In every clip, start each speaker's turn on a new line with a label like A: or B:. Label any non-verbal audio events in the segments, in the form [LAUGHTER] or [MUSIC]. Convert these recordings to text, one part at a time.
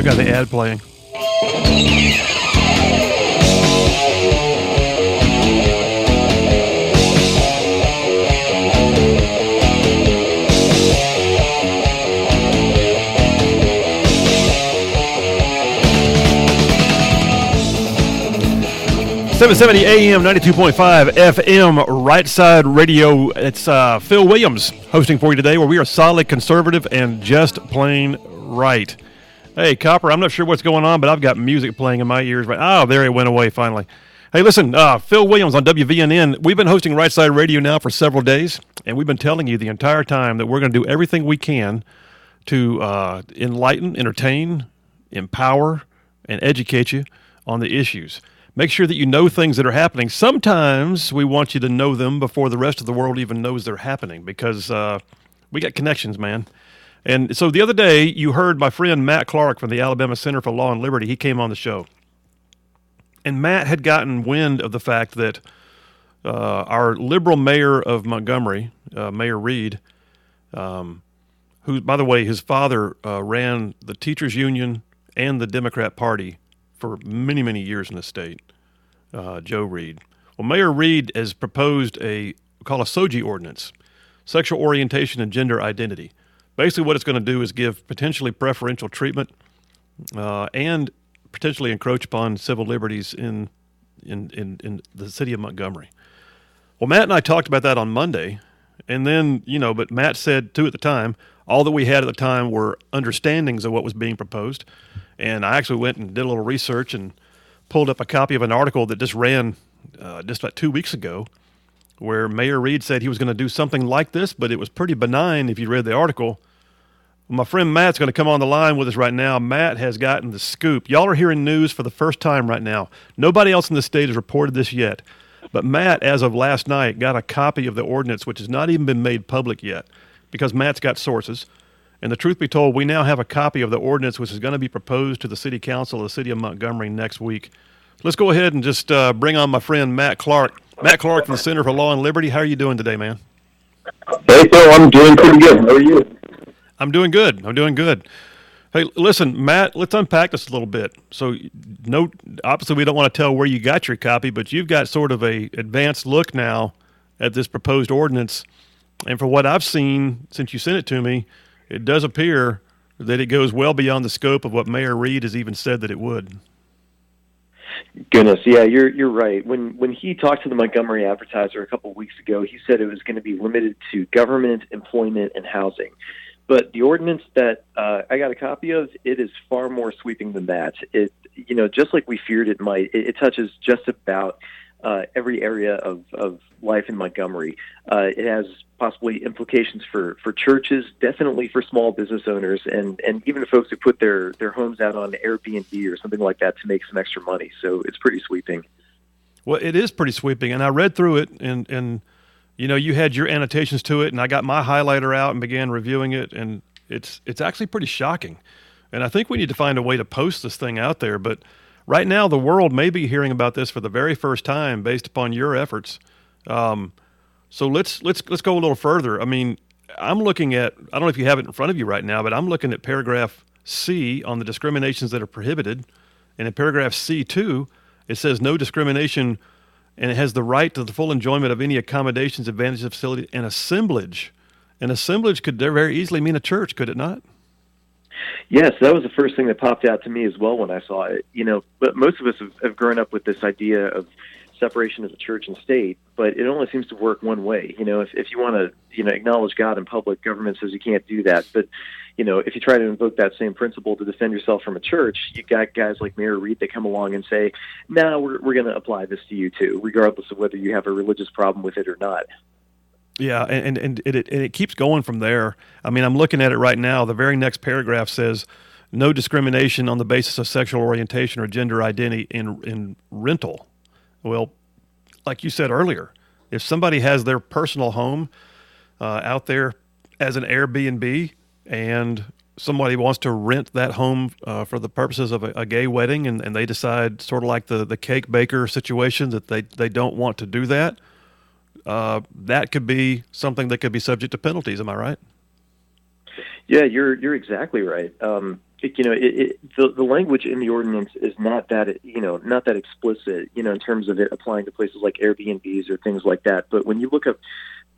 A: Still got the ad playing. 770 AM, 92.5 FM, Right Side Radio. It's uh, Phil Williams hosting for you today, where we are solid conservative and just plain right. Hey, Copper, I'm not sure what's going on, but I've got music playing in my ears right Oh, there it went away finally. Hey, listen, uh, Phil Williams on WVNN. We've been hosting Right Side Radio now for several days, and we've been telling you the entire time that we're going to do everything we can to uh, enlighten, entertain, empower, and educate you on the issues make sure that you know things that are happening. Sometimes we want you to know them before the rest of the world even knows they're happening because uh, we got connections, man. And so the other day, you heard my friend Matt Clark from the Alabama Center for Law and Liberty. He came on the show. And Matt had gotten wind of the fact that uh, our liberal mayor of Montgomery, uh, Mayor Reed, um, who, by the way, his father uh, ran the teachers' union and the Democrat Party for many, many years in the state, uh, Joe Reed. Well, Mayor Reed has proposed a call a SOGI ordinance, sexual orientation and gender identity. Basically, what it's going to do is give potentially preferential treatment uh, and potentially encroach upon civil liberties in, in, in, in the city of Montgomery. Well, Matt and I talked about that on Monday, and then, you know, but Matt said, too, at the time, all that we had at the time were understandings of what was being proposed. And I actually went and did a little research and pulled up a copy of an article that just ran uh, just about two weeks ago, where Mayor Reed said he was going to do something like this, but it was pretty benign if you read the article. My friend Matt's going to come on the line with us right now. Matt has gotten the scoop. Y'all are hearing news for the first time right now. Nobody else in the state has reported this yet. But Matt, as of last night, got a copy of the ordinance, which has not even been made public yet, because Matt's got sources. And the truth be told, we now have a copy of the ordinance which is going to be proposed to the City Council of the City of Montgomery next week. Let's go ahead and just uh, bring on my friend Matt Clark. Matt Clark from the Center for Law and Liberty. How are you doing today, man?
B: Hey, Phil. I'm doing pretty good. How are you?
A: I'm doing good. I'm doing good. Hey, listen, Matt. Let's unpack this a little bit. So, no, obviously, we don't want to tell where you got your copy, but you've got sort of a advanced look now at this proposed ordinance. And for what I've seen since you sent it to me, it does appear that it goes well beyond the scope of what Mayor Reed has even said that it would.
B: Goodness, yeah, you're you're right. When when he talked to the Montgomery Advertiser a couple of weeks ago, he said it was going to be limited to government, employment, and housing. But the ordinance that uh, I got a copy of, it is far more sweeping than that. It, you know, just like we feared it might, it, it touches just about uh, every area of, of life in Montgomery. Uh, it has possibly implications for, for churches, definitely for small business owners, and, and even folks who put their, their homes out on Airbnb or something like that to make some extra money. So it's pretty sweeping.
A: Well, it is pretty sweeping, and I read through it, and and you know, you had your annotations to it, and I got my highlighter out and began reviewing it, and it's it's actually pretty shocking. And I think we need to find a way to post this thing out there, but right now the world may be hearing about this for the very first time based upon your efforts. Um, so let's let's let's go a little further. I mean, I'm looking at I don't know if you have it in front of you right now, but I'm looking at paragraph C on the discriminations that are prohibited, and in paragraph C2 it says no discrimination, and it has the right to the full enjoyment of any accommodations, advantages, facility, and assemblage. An assemblage could very easily mean a church, could it not?
B: Yes, that was the first thing that popped out to me as well when I saw it. You know, but most of us have, have grown up with this idea of separation of the church and state, but it only seems to work one way. You know, if if you want to, you know, acknowledge God in public, government says you can't do that. But you know, if you try to invoke that same principle to defend yourself from a church, you got guys like Mayor Reed that come along and say, "No, nah, we're we're going to apply this to you too, regardless of whether you have a religious problem with it or not."
A: Yeah, and and it, it, and it keeps going from there. I mean, I'm looking at it right now. The very next paragraph says, "No discrimination on the basis of sexual orientation or gender identity in in rental." Well, like you said earlier, if somebody has their personal home uh, out there as an Airbnb and somebody wants to rent that home uh, for the purposes of a, a, gay wedding and, and they decide sort of like the, the cake baker situation that they, they don't want to do that uh, that could be something that could be subject to penalties. Am I right?
B: Yeah, you're you're exactly right. Um, you know, it, it, the the language in the ordinance is not that you know not that explicit, you know, in terms of it applying to places like Airbnbs or things like that. But when you look up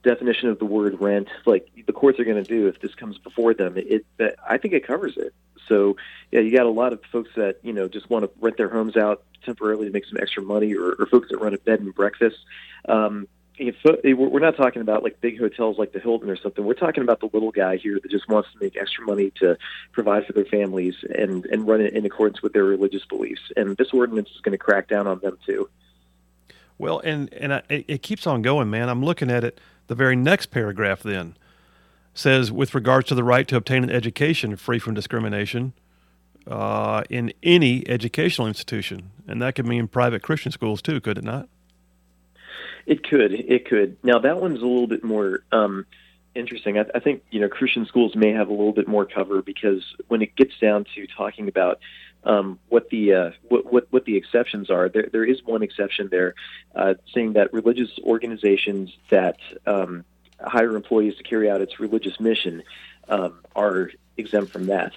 B: definition of the word rent, like the courts are going to do if this comes before them, it, it I think it covers it. So yeah, you got a lot of folks that you know just want to rent their homes out temporarily to make some extra money, or, or folks that run a bed and breakfast. Um, if, we're not talking about like big hotels like the Hilton or something. We're talking about the little guy here that just wants to make extra money to provide for their families and and run it in accordance with their religious beliefs. And this ordinance is going to crack down on them too.
A: Well, and and I, it keeps on going, man. I'm looking at it. The very next paragraph then says, with regards to the right to obtain an education free from discrimination uh, in any educational institution, and that could mean private Christian schools too, could it not?
B: It could. It could. Now that one's a little bit more um, interesting. I, I think you know Christian schools may have a little bit more cover because when it gets down to talking about um, what the uh, what, what, what the exceptions are. There there is one exception there, uh, saying that religious organizations that um, hire employees to carry out its religious mission um, are exempt from that.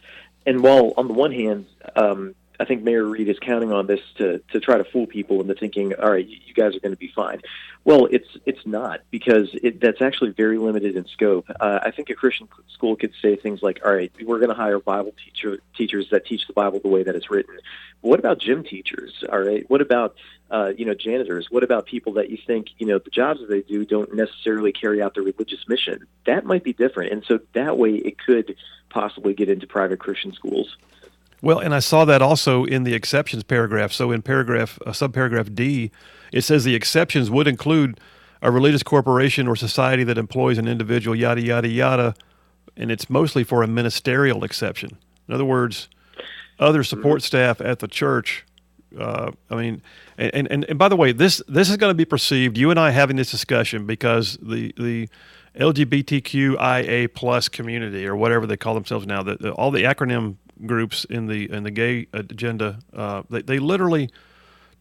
B: And while on the one hand, um, I think Mayor Reed is counting on this to to try to fool people into thinking, all right, you guys are going to be fine. Well, it's it's not because it, that's actually very limited in scope. Uh, I think a Christian school could say things like, all right, we're going to hire Bible teacher teachers that teach the Bible the way that it's written. But what about gym teachers? All right, what about uh, you know janitors? What about people that you think you know the jobs that they do don't necessarily carry out their religious mission? That might be different, and so that way it could possibly get into private Christian schools.
A: Well, and I saw that also in the exceptions paragraph. So in paragraph uh, subparagraph D, it says the exceptions would include a religious corporation or society that employs an individual, yada yada yada, and it's mostly for a ministerial exception. In other words, other support mm-hmm. staff at the church. Uh, I mean, and, and and by the way, this this is going to be perceived. You and I having this discussion because the the LGBTQIA plus community or whatever they call themselves now, the, the, all the acronym groups in the in the gay agenda, uh, they, they literally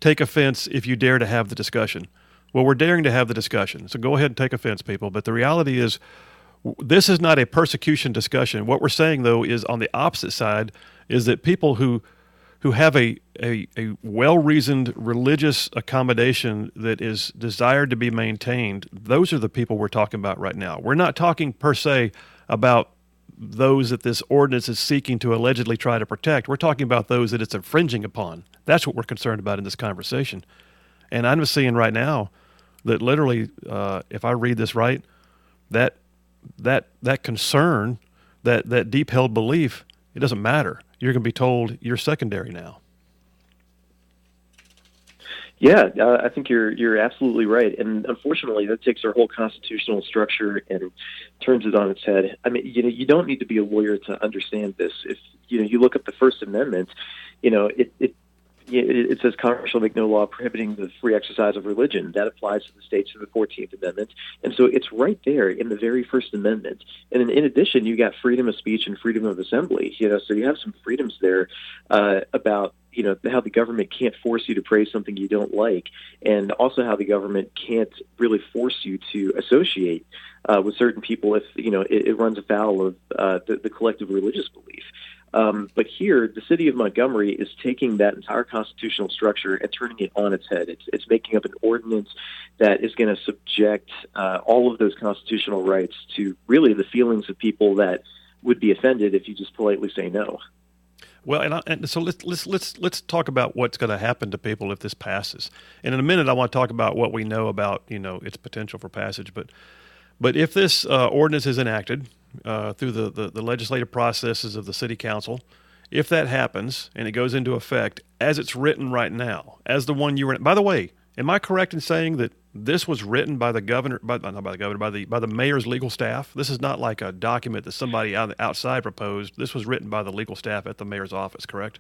A: take offense if you dare to have the discussion. Well, we're daring to have the discussion, so go ahead and take offense, people. But the reality is, this is not a persecution discussion. What we're saying, though, is on the opposite side, is that people who who have a, a, a well reasoned religious accommodation that is desired to be maintained, those are the people we're talking about right now. We're not talking per se about those that this ordinance is seeking to allegedly try to protect. We're talking about those that it's infringing upon. That's what we're concerned about in this conversation. And I'm seeing right now that literally, uh, if I read this right, that that that concern, that that deep held belief, it doesn't matter. You're going to be told you're secondary now.
B: Yeah, uh, I think you're you're absolutely right, and unfortunately, that takes our whole constitutional structure and turns it on its head. I mean, you know, you don't need to be a lawyer to understand this. If you know, you look at the First Amendment, you know, it, it it says Congress shall make no law prohibiting the free exercise of religion. That applies to the states in the Fourteenth Amendment, and so it's right there in the very First Amendment. And in, in addition, you got freedom of speech and freedom of assembly. You know, so you have some freedoms there uh, about you know how the government can't force you to praise something you don't like, and also how the government can't really force you to associate uh, with certain people if you know it, it runs afoul of uh, the, the collective religious belief. Um, but here, the city of Montgomery is taking that entire constitutional structure and turning it on its head. It's, it's making up an ordinance that is going to subject uh, all of those constitutional rights to really the feelings of people that would be offended if you just politely say no.
A: Well, and, I, and, so let's let's let's let's talk about what's going to happen to people if this passes. And in a minute, I want to talk about what we know about you know its potential for passage. But but if this uh, ordinance is enacted, uh, through the, the, the, legislative processes of the city council. If that happens and it goes into effect as it's written right now, as the one you were, by the way, am I correct in saying that this was written by the governor, by, not by the governor, by the by the mayor's legal staff? This is not like a document that somebody outside proposed. This was written by the legal staff at the mayor's office, correct?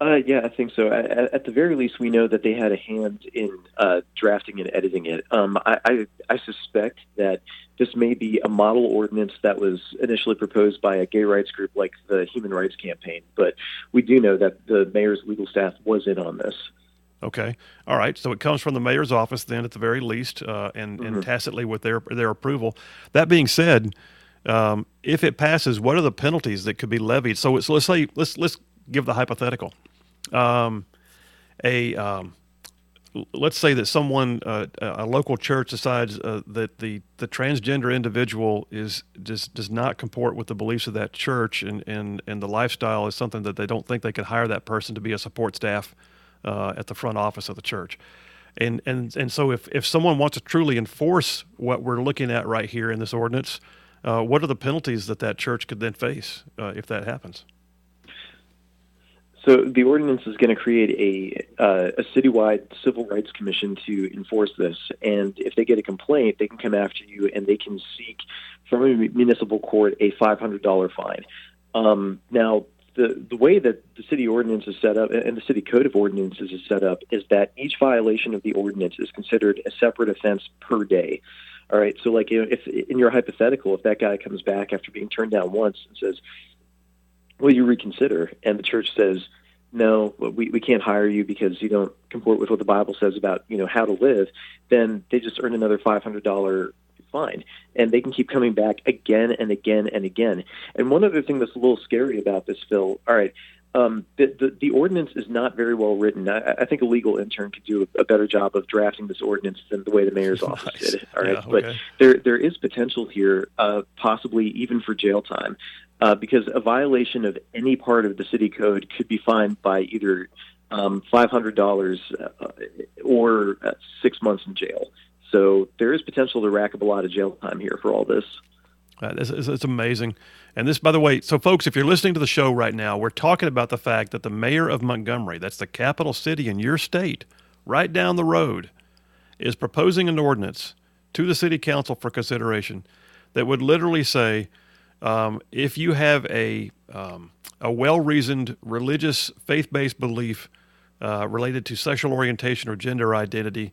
B: Uh, yeah, I think so. At, at, the very least, we know that they had a hand in uh, drafting and editing it. Um, I, I, I, suspect that this may be a model ordinance that was initially proposed by a gay rights group like the Human Rights Campaign, but we do know that the mayor's legal staff was in on this.
A: Okay, all right. So it comes from the mayor's office, then, at the very least, uh, and, mm-hmm. and tacitly with their their approval. That being said, Um, if it passes, what are the penalties that could be levied? So, so let's say let's let's give the hypothetical. Um, a um, let's say that someone uh, a local church decides uh, that the the transgender individual is just does not comport with the beliefs of that church and, and and the lifestyle is something that they don't think they could hire that person to be a support staff uh, at the front office of the church. And and and so if if someone wants to truly enforce what we're looking at right here in this ordinance uh, what are the penalties that that church could then face uh, if that happens
B: so the ordinance is going to create a uh, a citywide civil rights commission to enforce this, and if they get a complaint, they can come after you and they can seek from a municipal court a five hundred dollar fine. Um, now, the the way that the city ordinance is set up and the city code of ordinances is set up is that each violation of the ordinance is considered a separate offense per day. All right, so like if in your hypothetical, if that guy comes back after being turned down once and says, will you reconsider? And the church says, no, we, we can't hire you because you don't comport with what the Bible says about, you know, how to live, then they just earn another $500 fine. And they can keep coming back again and again and again. And one other thing that's a little scary about this, Phil, all right, um, the, the, the ordinance is not very well written. I, I think a legal intern could do a, better job of drafting this ordinance than the way the mayor's [LAUGHS] office nice. did. All right, yeah, okay. but there there is potential here, uh, possibly even for jail time uh, because a violation of any part of the city code could be fined by either um, $500 uh, or uh, six months in jail. So there is potential to rack up a lot of jail time here for all this.
A: Uh, it's, it's, amazing. And this, by the way, so folks, if you're listening to the show right now, we're talking about the fact that the mayor of Montgomery, that's the capital city in your state, right down the road, is proposing an ordinance to the city council for consideration that would literally say um, if you have a um, a well reasoned religious faith based belief uh, related to sexual orientation or gender identity,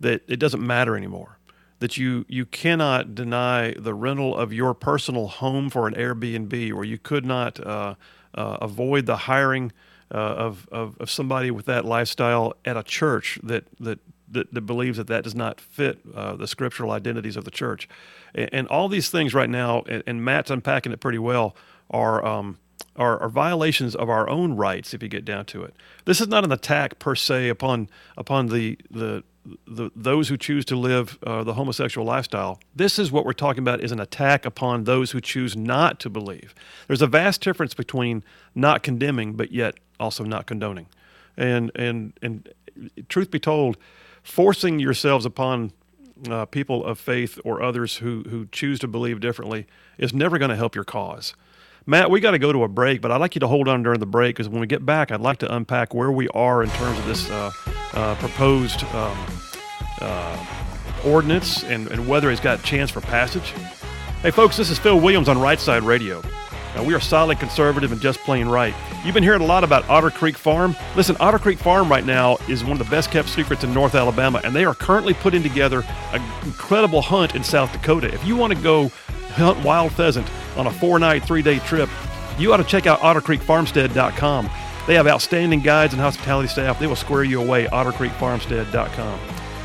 A: that it doesn't matter anymore. That you you cannot deny the rental of your personal home for an Airbnb, or you could not uh, uh, avoid the hiring uh, of, of, of somebody with that lifestyle at a church that that that, that believes that that does not fit uh, the scriptural identities of the church. And, and all these things right now, and, and, Matt's unpacking it pretty well, are, um, are, are violations of our own rights if you get down to it. This is not an attack per se upon upon the the the, those who choose to live uh, the homosexual lifestyle. This is what we're talking about is an attack upon those who choose not to believe. There's a vast difference between not condemning but yet also not condoning. And and and truth be told, forcing yourselves upon uh, people of faith or others who, who choose to believe differently is never going to help your cause. Matt, we got to go to a break, but I'd like you to hold on during the break because when we get back, I'd like to unpack where we are in terms of this uh, uh, proposed um, uh, ordinance and, and whether it's got a chance for passage. Hey, folks, this is Phil Williams on Right Side Radio. Now, we are solid conservative and just plain right. You've been hearing a lot about Otter Creek Farm. Listen, Otter Creek Farm right now is one of the best kept secrets in North Alabama, and they are currently putting together an incredible hunt in South Dakota. If you want to go hunt wild pheasant on a four night, three day trip, you ought to check out ottercreekfarmstead.com. They have outstanding guides and hospitality staff. They will square you away. ottercreekfarmstead.com.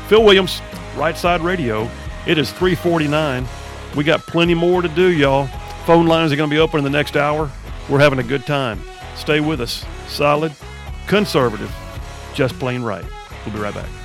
A: Phil Williams, Right Side Radio. It is 349. We got plenty more to do, y'all. Phone lines are going to be open in the next hour. We're having a good time. Stay with us. Solid, conservative, just plain right. We'll be right back.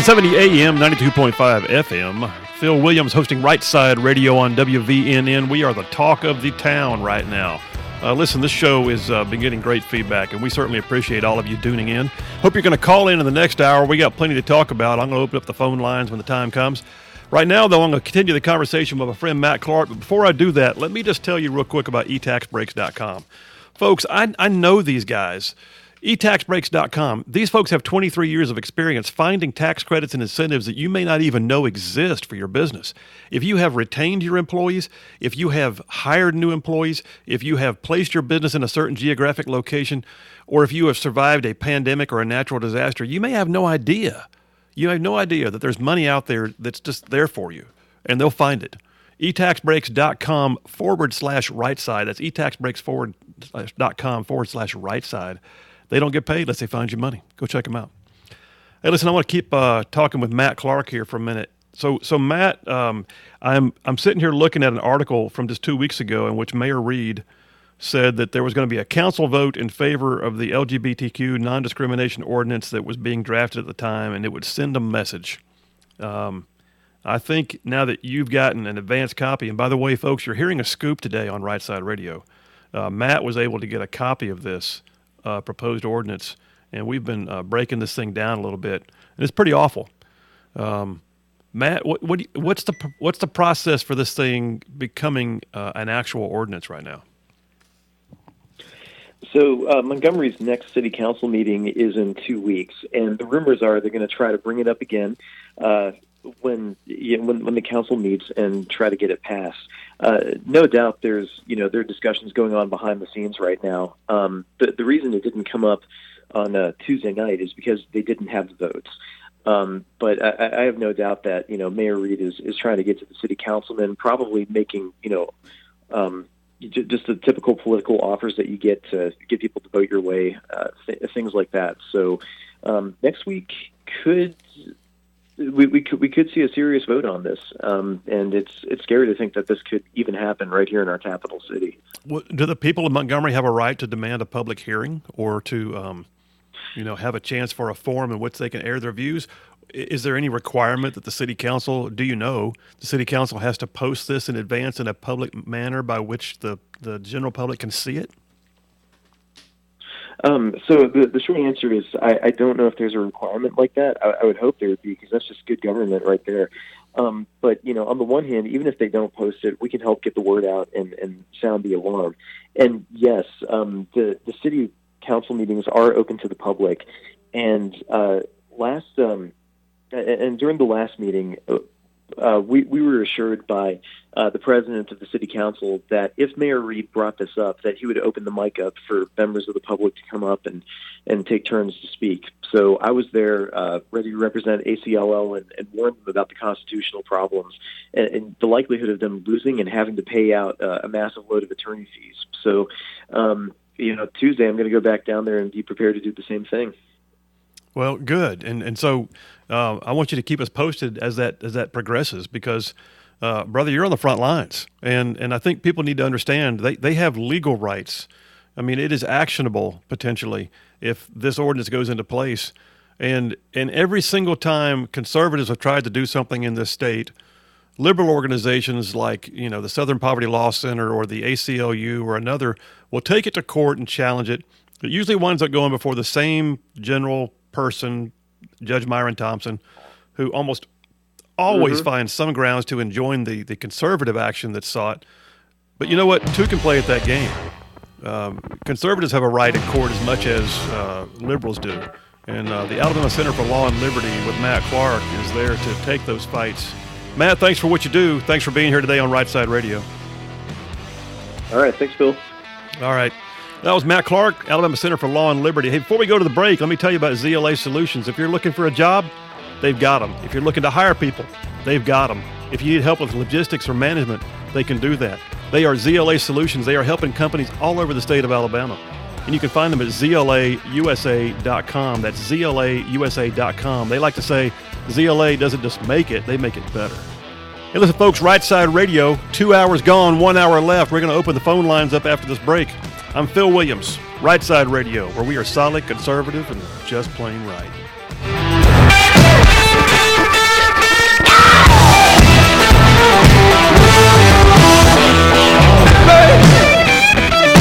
A: 770 AM, 92.5 FM. Phil Williams hosting Right Side Radio on WVNN. We are the talk of the town right now. Uh, listen, this show has uh, been getting great feedback, and we certainly appreciate all of you tuning in. Hope you're going to call in in the next hour. We got plenty to talk about. I'm going to open up the phone lines when the time comes. Right now, though, I'm going to continue the conversation with my friend Matt Clark. But before I do that, let me just tell you real quick about etaxbreaks.com. Folks, I, I know these guys eTaxBreaks.com. These folks have 23 years of experience finding tax credits and incentives that you may not even know exist for your business. If you have retained your employees, if you have hired new employees, if you have placed your business in a certain geographic location, or if you have survived a pandemic or a natural disaster, you may have no idea. You have no idea that there's money out there that's just there for you, and they'll find it etaxbreaks.com forward slash right side. That's etaxbreaks forward dot com forward slash right side. They don't get paid unless they find you money. Go check them out. Hey, listen, I want to keep uh, talking with Matt Clark here for a minute. So, so Matt, um, I'm I'm sitting here looking at an article from just two weeks ago in which Mayor Reed said that there was going to be a council vote in favor of the LGBTQ non-discrimination ordinance that was being drafted at the time, and it would send a message. Um, I think now that you've gotten an advanced copy, and by the way, folks, you're hearing a scoop today on Right Side Radio. Uh, Matt was able to get a copy of this uh, proposed ordinance, and we've been uh, breaking this thing down a little bit, and it's pretty awful. Um, Matt, what, what what's the what's the process for this thing becoming uh, an actual ordinance right now?
B: So uh, Montgomery's next city council meeting is in two weeks, and the rumors are they're going to try to bring it up again uh, when, you know, when when the council meets and try to get it passed. Uh, no doubt, there's you know there are discussions going on behind the scenes right now. Um, the the reason it didn't come up on Tuesday night is because they didn't have the votes. Um, but I, I have no doubt that you know Mayor Reed is is trying to get to the city councilman, probably making you know. Um, just the typical political offers that you get to get people to vote your way, uh, th- things like that. So um, next week could we, we could we could see a serious vote on this, um, and it's it's scary to think that this could even happen right here in our capital city.
A: Well, do the people of Montgomery have a right to demand a public hearing or to, um, you know, have a chance for a forum in which they can air their views? Is there any requirement that the city council, do you know, the city council has to post this in advance in a public manner by which the, the general public can see it?
B: Um, so the, the short answer is I, I don't know if there's a requirement like that. I, I would hope there would be because that's just good government right there. Um, but you know, on the one hand, even if they don't post it, we can help get the word out and, and sound the alarm. And yes, um, the the city council meetings are open to the public. And uh, last um, and during the last meeting, uh, we, we were assured by uh, the president of the city council that if Mayor Reed brought this up, that he would open the mic up for members of the public to come up and, and take turns to speak. So I was there uh, ready to represent ACLL and, and warn them about the constitutional problems and, and, the likelihood of them losing and having to pay out uh, a massive load of attorney fees. So, um, you know, Tuesday I'm going to go back down there and be prepared to do the same thing.
A: Well, good, and and so uh, I want you to keep us posted as that as that progresses because, uh, brother, you're on the front lines, and and I think people need to understand they they have legal rights. I mean, it is actionable potentially if this ordinance goes into place, and and every single time conservatives have tried to do something in this state, liberal organizations like you know the Southern Poverty Law Center or the ACLU or another will take it to court and challenge it. It usually winds up going before the same general person, Judge Myron Thompson, who almost always mm-hmm. finds some grounds to enjoin the, the conservative action that's sought. But you know what? Two can play at that game. Um, conservatives have a right in court as much as uh, liberals do. And uh, the Alabama Center for Law and Liberty with Matt Clark is there to take those fights. Matt, thanks for what you do. Thanks for being here today on Right Side Radio.
B: All right. Thanks, Bill.
A: All right. That was Matt Clark, Alabama Center for Law and Liberty. Hey, before we go to the break, let me tell you about ZLA Solutions. If you're looking for a job, they've got them. If you're looking to hire people, they've got them. If you need help with logistics or management, they can do that. They are ZLA Solutions. They are helping companies all over the state of Alabama. And you can find them at zlausa.com. That's zlausa.com. They like to say ZLA doesn't just make it, they make it better. Hey, listen, folks, Right Side Radio, two hours gone, one hour left. We're going to open the phone lines up after this break. I'm Phil Williams, Right Side Radio, where we are solid, conservative, and just plain right. Hey!